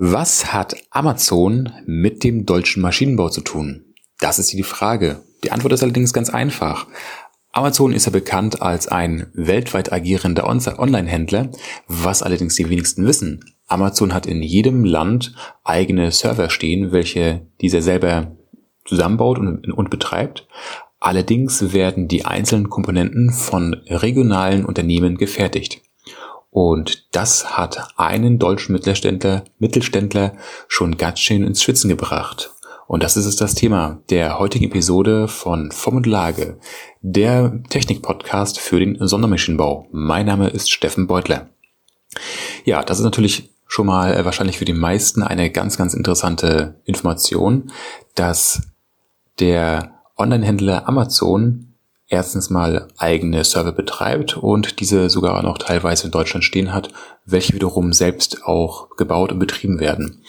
Was hat Amazon mit dem deutschen Maschinenbau zu tun? Das ist die Frage. Die Antwort ist allerdings ganz einfach. Amazon ist ja bekannt als ein weltweit agierender Online-Händler, was allerdings die wenigsten wissen. Amazon hat in jedem Land eigene Server stehen, welche dieser selber zusammenbaut und, und betreibt. Allerdings werden die einzelnen Komponenten von regionalen Unternehmen gefertigt. Und das hat einen deutschen Mittelständler, Mittelständler schon ganz schön ins Schwitzen gebracht. Und das ist es das Thema der heutigen Episode von Form und Lage, der Technik-Podcast für den Sondermaschinenbau. Mein Name ist Steffen Beutler. Ja, das ist natürlich schon mal äh, wahrscheinlich für die meisten eine ganz, ganz interessante Information, dass der Online-Händler Amazon erstens mal eigene Server betreibt und diese sogar noch teilweise in Deutschland stehen hat, welche wiederum selbst auch gebaut und betrieben werden.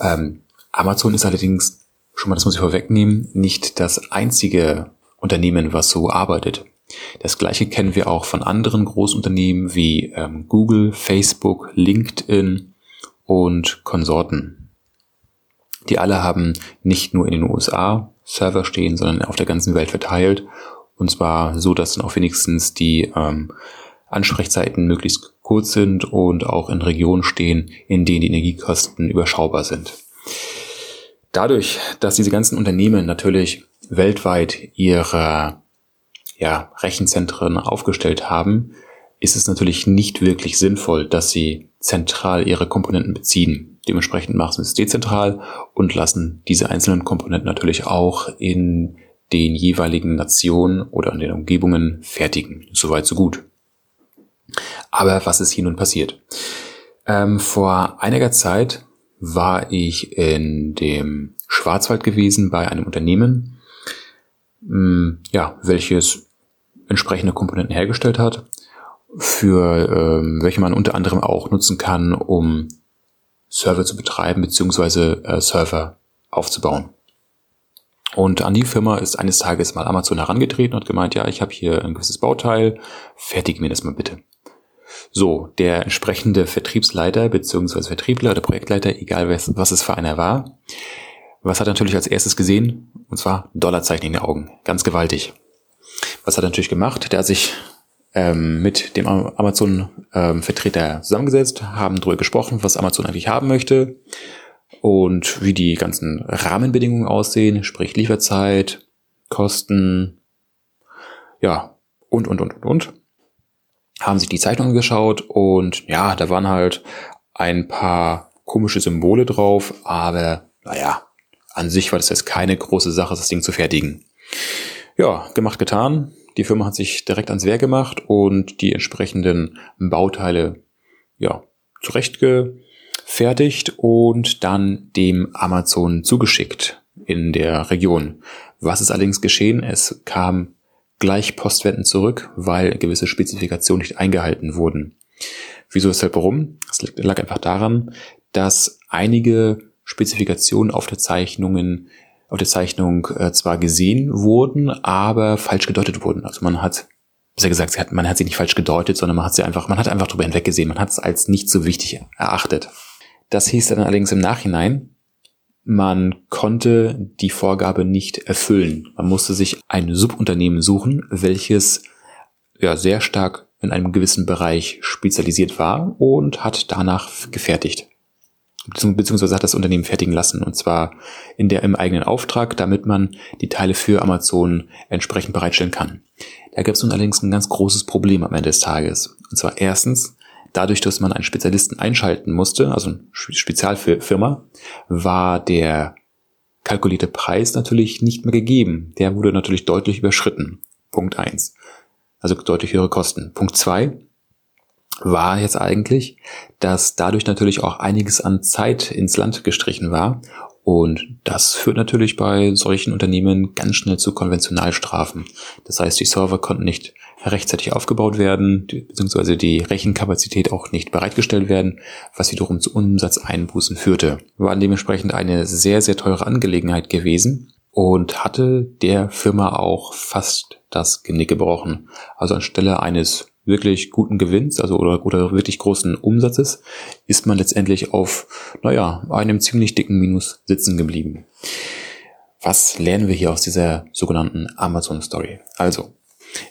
Ähm, Amazon ist allerdings, schon mal das muss ich vorwegnehmen, nicht das einzige Unternehmen, was so arbeitet. Das gleiche kennen wir auch von anderen Großunternehmen wie ähm, Google, Facebook, LinkedIn und Konsorten. Die alle haben nicht nur in den USA Server stehen, sondern auf der ganzen Welt verteilt und zwar so, dass dann auch wenigstens die ähm, Ansprechzeiten möglichst kurz sind und auch in Regionen stehen, in denen die Energiekosten überschaubar sind. Dadurch, dass diese ganzen Unternehmen natürlich weltweit ihre ja, Rechenzentren aufgestellt haben, ist es natürlich nicht wirklich sinnvoll, dass sie zentral ihre Komponenten beziehen. Dementsprechend machen sie es dezentral und lassen diese einzelnen Komponenten natürlich auch in den jeweiligen Nationen oder an den Umgebungen fertigen. Soweit so gut. Aber was ist hier nun passiert? Ähm, vor einiger Zeit war ich in dem Schwarzwald gewesen bei einem Unternehmen, mh, mm, ja, welches entsprechende Komponenten hergestellt hat, für ähm, welche man unter anderem auch nutzen kann, um Server zu betreiben beziehungsweise äh, Server aufzubauen. Und an die Firma ist eines Tages mal Amazon herangetreten und gemeint, ja, ich habe hier ein gewisses Bauteil, fertig mir das mal bitte. So, der entsprechende Vertriebsleiter beziehungsweise Vertriebler oder Projektleiter, egal was, was es für einer war, was hat er natürlich als erstes gesehen? Und zwar Dollarzeichen in den Augen. Ganz gewaltig. Was hat er natürlich gemacht? Der hat sich ähm, mit dem Amazon-Vertreter ähm, zusammengesetzt, haben darüber gesprochen, was Amazon eigentlich haben möchte und wie die ganzen Rahmenbedingungen aussehen, sprich Lieferzeit, Kosten, ja, und, und, und, und, und. Haben sich die Zeichnungen geschaut und ja, da waren halt ein paar komische Symbole drauf, aber naja, an sich war das jetzt keine große Sache, das Ding zu fertigen. Ja, gemacht, getan. Die Firma hat sich direkt ans Werk gemacht und die entsprechenden Bauteile, ja, zurechtge fertigt und dann dem Amazon zugeschickt in der Region. Was ist allerdings geschehen? Es kam gleich postwendend zurück, weil gewisse Spezifikationen nicht eingehalten wurden. Wieso, weshalb, warum? Es lag einfach daran, dass einige Spezifikationen auf der Zeichnungen auf der Zeichnung äh, zwar gesehen wurden, aber falsch gedeutet wurden. Also man hat besser gesagt, man hat sie nicht falsch gedeutet, sondern man hat sie einfach, man hat einfach drüber hinweggesehen, man hat es als nicht so wichtig erachtet. Das hieß dann allerdings im Nachhinein, man konnte die Vorgabe nicht erfüllen. Man musste sich ein Subunternehmen suchen, welches ja sehr stark in einem gewissen Bereich spezialisiert war und hat danach gefertigt. Beziehungsweise hat das Unternehmen fertigen lassen und zwar in der im eigenen Auftrag, damit man die Teile für Amazon entsprechend bereitstellen kann. Da gab es nun allerdings ein ganz großes Problem am Ende des Tages. Und zwar erstens, dadurch, dass man einen Spezialisten einschalten musste, also eine Spezialfirma, war der kalkulierte Preis natürlich nicht mehr gegeben. Der wurde natürlich deutlich überschritten. Punkt eins. Also deutlich höhere Kosten. Punkt zwei war jetzt eigentlich, dass dadurch natürlich auch einiges an Zeit ins Land gestrichen war. Und das führt natürlich bei solchen Unternehmen ganz schnell zu Konventionalstrafen. Das heißt, die Server konnten nicht rechtzeitig aufgebaut werden, beziehungsweise die Rechenkapazität auch nicht bereitgestellt werden, was wiederum zu Umsatzeinbußen führte. War dementsprechend eine sehr, sehr teure Angelegenheit gewesen und hatte der Firma auch fast das Genick gebrochen. Also anstelle eines wirklich guten Gewinns, also oder, oder wirklich großen Umsatzes, ist man letztendlich auf, naja, einem ziemlich dicken Minus sitzen geblieben. Was lernen wir hier aus dieser sogenannten Amazon Story? Also,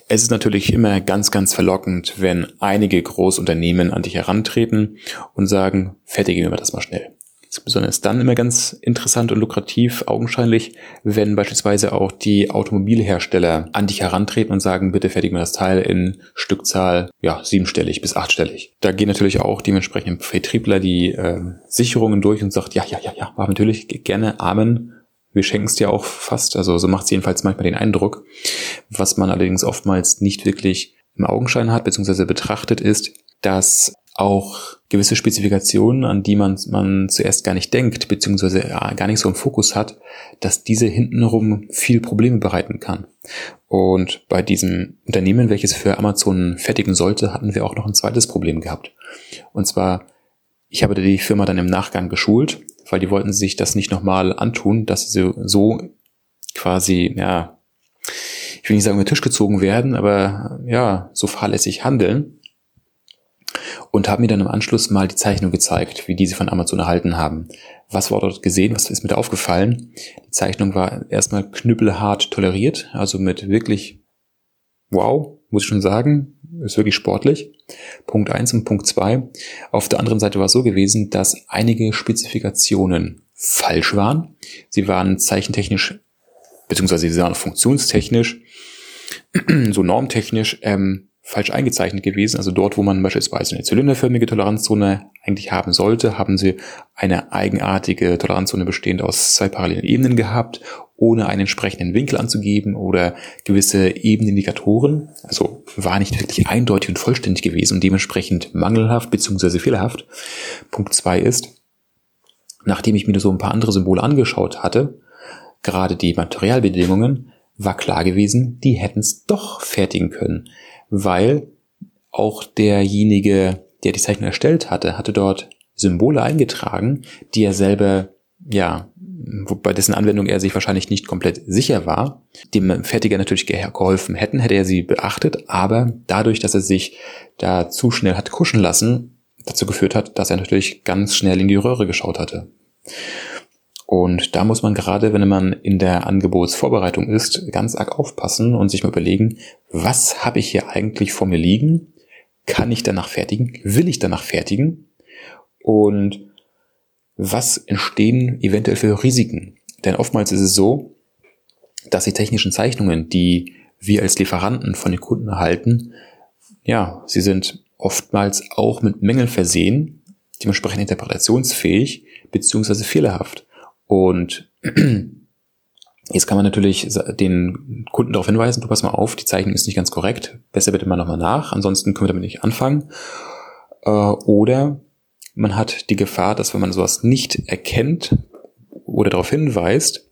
es ist natürlich immer ganz, ganz verlockend, wenn einige Großunternehmen an dich herantreten und sagen, fertigen wir das mal schnell. Besonders dann immer ganz interessant und lukrativ, augenscheinlich, wenn beispielsweise auch die Automobilhersteller an dich herantreten und sagen, bitte fertigen wir das Teil in Stückzahl, ja, siebenstellig bis achtstellig. Da gehen natürlich auch dementsprechend Vertriebler die äh, Sicherungen durch und sagt, ja, ja, ja, ja, machen natürlich gerne Amen wir schenken es dir auch fast. Also so macht es jedenfalls manchmal den Eindruck. Was man allerdings oftmals nicht wirklich im Augenschein hat, beziehungsweise betrachtet, ist, dass auch gewisse Spezifikationen, an die man, man zuerst gar nicht denkt, beziehungsweise gar nicht so im Fokus hat, dass diese hintenrum viel Probleme bereiten kann. Und bei diesem Unternehmen, welches für Amazon fertigen sollte, hatten wir auch noch ein zweites Problem gehabt. Und zwar, ich habe die Firma dann im Nachgang geschult weil die wollten sich das nicht nochmal antun, dass sie so quasi, ja, ich will nicht sagen, über den Tisch gezogen werden, aber ja, so fahrlässig handeln. Und haben mir dann im Anschluss mal die Zeichnung gezeigt, wie diese von Amazon erhalten haben. Was war dort gesehen? Was ist mir da aufgefallen? Die Zeichnung war erstmal knüppelhart toleriert, also mit wirklich, wow, muss ich schon sagen, ist wirklich sportlich. Punkt eins und Punkt zwei. Auf der anderen Seite war es so gewesen, dass einige Spezifikationen falsch waren. Sie waren zeichentechnisch, beziehungsweise sie waren funktionstechnisch, so normtechnisch ähm, falsch eingezeichnet gewesen. Also dort, wo man beispielsweise eine zylinderförmige Toleranzzone eigentlich haben sollte, haben sie eine eigenartige Toleranzzone bestehend aus zwei parallelen Ebenen gehabt, ohne einen entsprechenden Winkel anzugeben oder gewisse Ebenindikatoren. Also war nicht wirklich eindeutig und vollständig gewesen und dementsprechend mangelhaft bzw. fehlerhaft. Punkt zwei ist, nachdem ich mir so ein paar andere Symbole angeschaut hatte, gerade die Materialbedingungen, war klar gewesen, die hätten es doch fertigen können weil auch derjenige, der die Zeichnung erstellt hatte, hatte dort Symbole eingetragen, die er selber, ja, bei dessen Anwendung er sich wahrscheinlich nicht komplett sicher war, dem Fertiger natürlich geholfen hätten, hätte er sie beachtet, aber dadurch, dass er sich da zu schnell hat kuschen lassen, dazu geführt hat, dass er natürlich ganz schnell in die Röhre geschaut hatte. Und da muss man gerade, wenn man in der Angebotsvorbereitung ist, ganz arg aufpassen und sich mal überlegen, was habe ich hier eigentlich vor mir liegen? Kann ich danach fertigen? Will ich danach fertigen? Und was entstehen eventuell für Risiken? Denn oftmals ist es so, dass die technischen Zeichnungen, die wir als Lieferanten von den Kunden erhalten, ja, sie sind oftmals auch mit Mängeln versehen, dementsprechend interpretationsfähig beziehungsweise fehlerhaft. Und jetzt kann man natürlich den Kunden darauf hinweisen, du pass mal auf, die Zeichnung ist nicht ganz korrekt, besser bitte mal nochmal nach, ansonsten können wir damit nicht anfangen. Äh, oder man hat die Gefahr, dass wenn man sowas nicht erkennt oder darauf hinweist,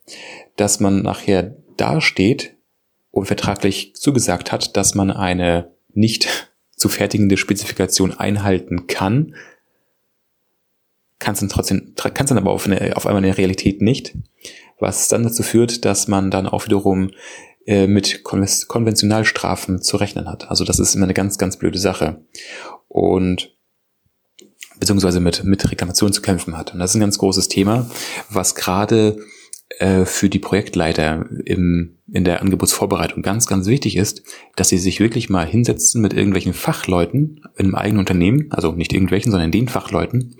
dass man nachher dasteht und vertraglich zugesagt hat, dass man eine nicht zu fertigende Spezifikation einhalten kann, kann es dann trotzdem, kann es dann aber auf, eine, auf einmal in der Realität nicht, was dann dazu führt, dass man dann auch wiederum äh, mit Konventionalstrafen zu rechnen hat. Also das ist immer eine ganz, ganz blöde Sache. Und beziehungsweise mit, mit Reklamationen zu kämpfen hat. Und das ist ein ganz großes Thema, was gerade äh, für die Projektleiter im, in der Angebotsvorbereitung ganz, ganz wichtig ist, dass sie sich wirklich mal hinsetzen mit irgendwelchen Fachleuten im eigenen Unternehmen, also nicht irgendwelchen, sondern den Fachleuten,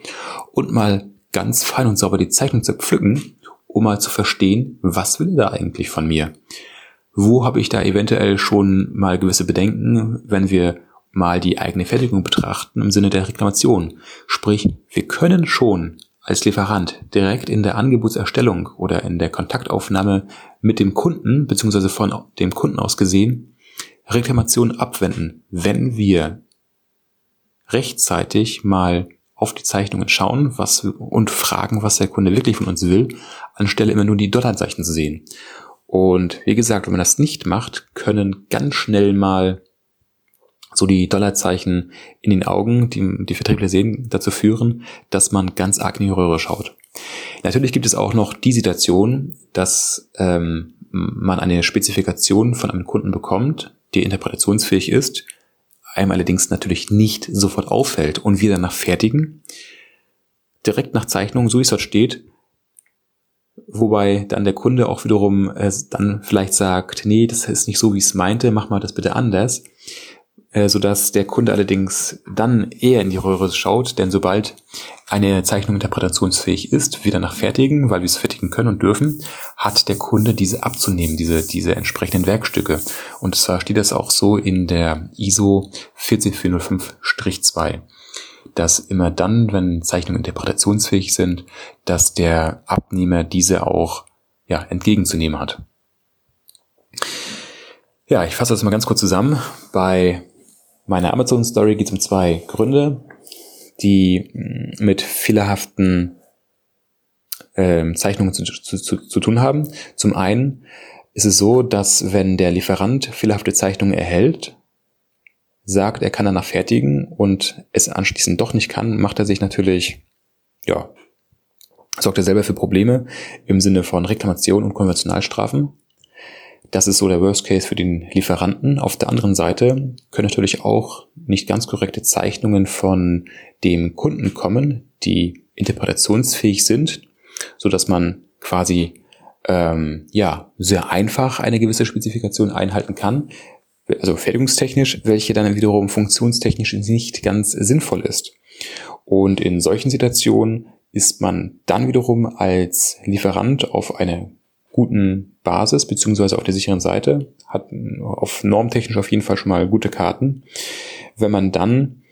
und mal ganz fein und sauber die Zeichnung zu pflücken, um mal zu verstehen, was will da eigentlich von mir? Wo habe ich da eventuell schon mal gewisse Bedenken, wenn wir mal die eigene Fertigung betrachten im Sinne der Reklamation? Sprich, wir können schon als Lieferant direkt in der Angebotserstellung oder in der Kontaktaufnahme mit dem Kunden beziehungsweise von dem Kunden aus gesehen Reklamationen abwenden, wenn wir rechtzeitig mal auf die Zeichnungen schauen was, und fragen, was der Kunde wirklich von uns will, anstelle immer nur die Dollarzeichen zu sehen. Und wie gesagt, wenn man das nicht macht, können ganz schnell mal so die Dollarzeichen in den Augen, die die Vertriebler sehen, dazu führen, dass man ganz arg in die Röhre schaut. Natürlich gibt es auch noch die Situation, dass ähm, man eine Spezifikation von einem Kunden bekommt, die interpretationsfähig ist, einem allerdings natürlich nicht sofort auffällt und wir danach fertigen, direkt nach Zeichnung, so wie es dort steht, wobei dann der Kunde auch wiederum äh, dann vielleicht sagt, nee, das ist nicht so, wie es meinte, mach mal das bitte anders, sodass der Kunde allerdings dann eher in die Röhre schaut, denn sobald eine Zeichnung interpretationsfähig ist, wir danach fertigen, weil wir es fertigen können und dürfen, hat der Kunde diese abzunehmen, diese, diese entsprechenden Werkstücke. Und zwar steht das auch so in der ISO 14405-2 dass immer dann, wenn Zeichnungen interpretationsfähig sind, dass der Abnehmer diese auch ja, entgegenzunehmen hat. Ja, ich fasse das mal ganz kurz zusammen. Bei meiner Amazon-Story geht um zwei Gründe, die mm, mit fehlerhaften ähm, Zeichnungen zu, zu, zu, zu tun haben. Zum einen ist es so, dass wenn der Lieferant fehlerhafte Zeichnungen erhält, sagt, er kann danach fertigen und es anschließend doch nicht kann, macht er sich natürlich, ja, sorgt er selber für Probleme im Sinne von Reklamation und Konventionalstrafen. Das ist so der Worst Case für den Lieferanten. Auf der anderen Seite können natürlich auch nicht ganz korrekte Zeichnungen von dem Kunden kommen, die interpretationsfähig sind, so dass man quasi ähm, ja sehr einfach eine gewisse Spezifikation einhalten kann, also fertigungstechnisch, welche dann wiederum funktionstechnisch nicht ganz sinnvoll ist. Und in solchen Situationen ist man dann wiederum als Lieferant auf einer guten Basis beziehungsweise auf der sicheren Seite, hat auf normtechnisch auf jeden Fall schon mal gute Karten. Wenn man dann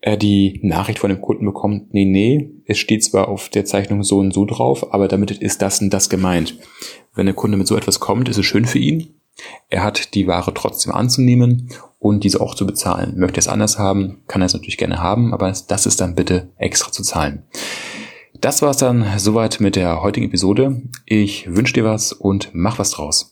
äh, die Nachricht von dem Kunden bekommt, nee, nee, es steht zwar auf der Zeichnung so und so drauf, aber damit ist das und das gemeint. Wenn der Kunde mit so etwas kommt, ist es schön für ihn, er hat die Ware trotzdem anzunehmen und diese auch zu bezahlen. Möchte er es anders haben, kann er es natürlich gerne haben, aber das ist dann bitte extra zu zahlen. Das war's dann soweit mit der heutigen Episode. Ich wünsche dir was und mach was draus.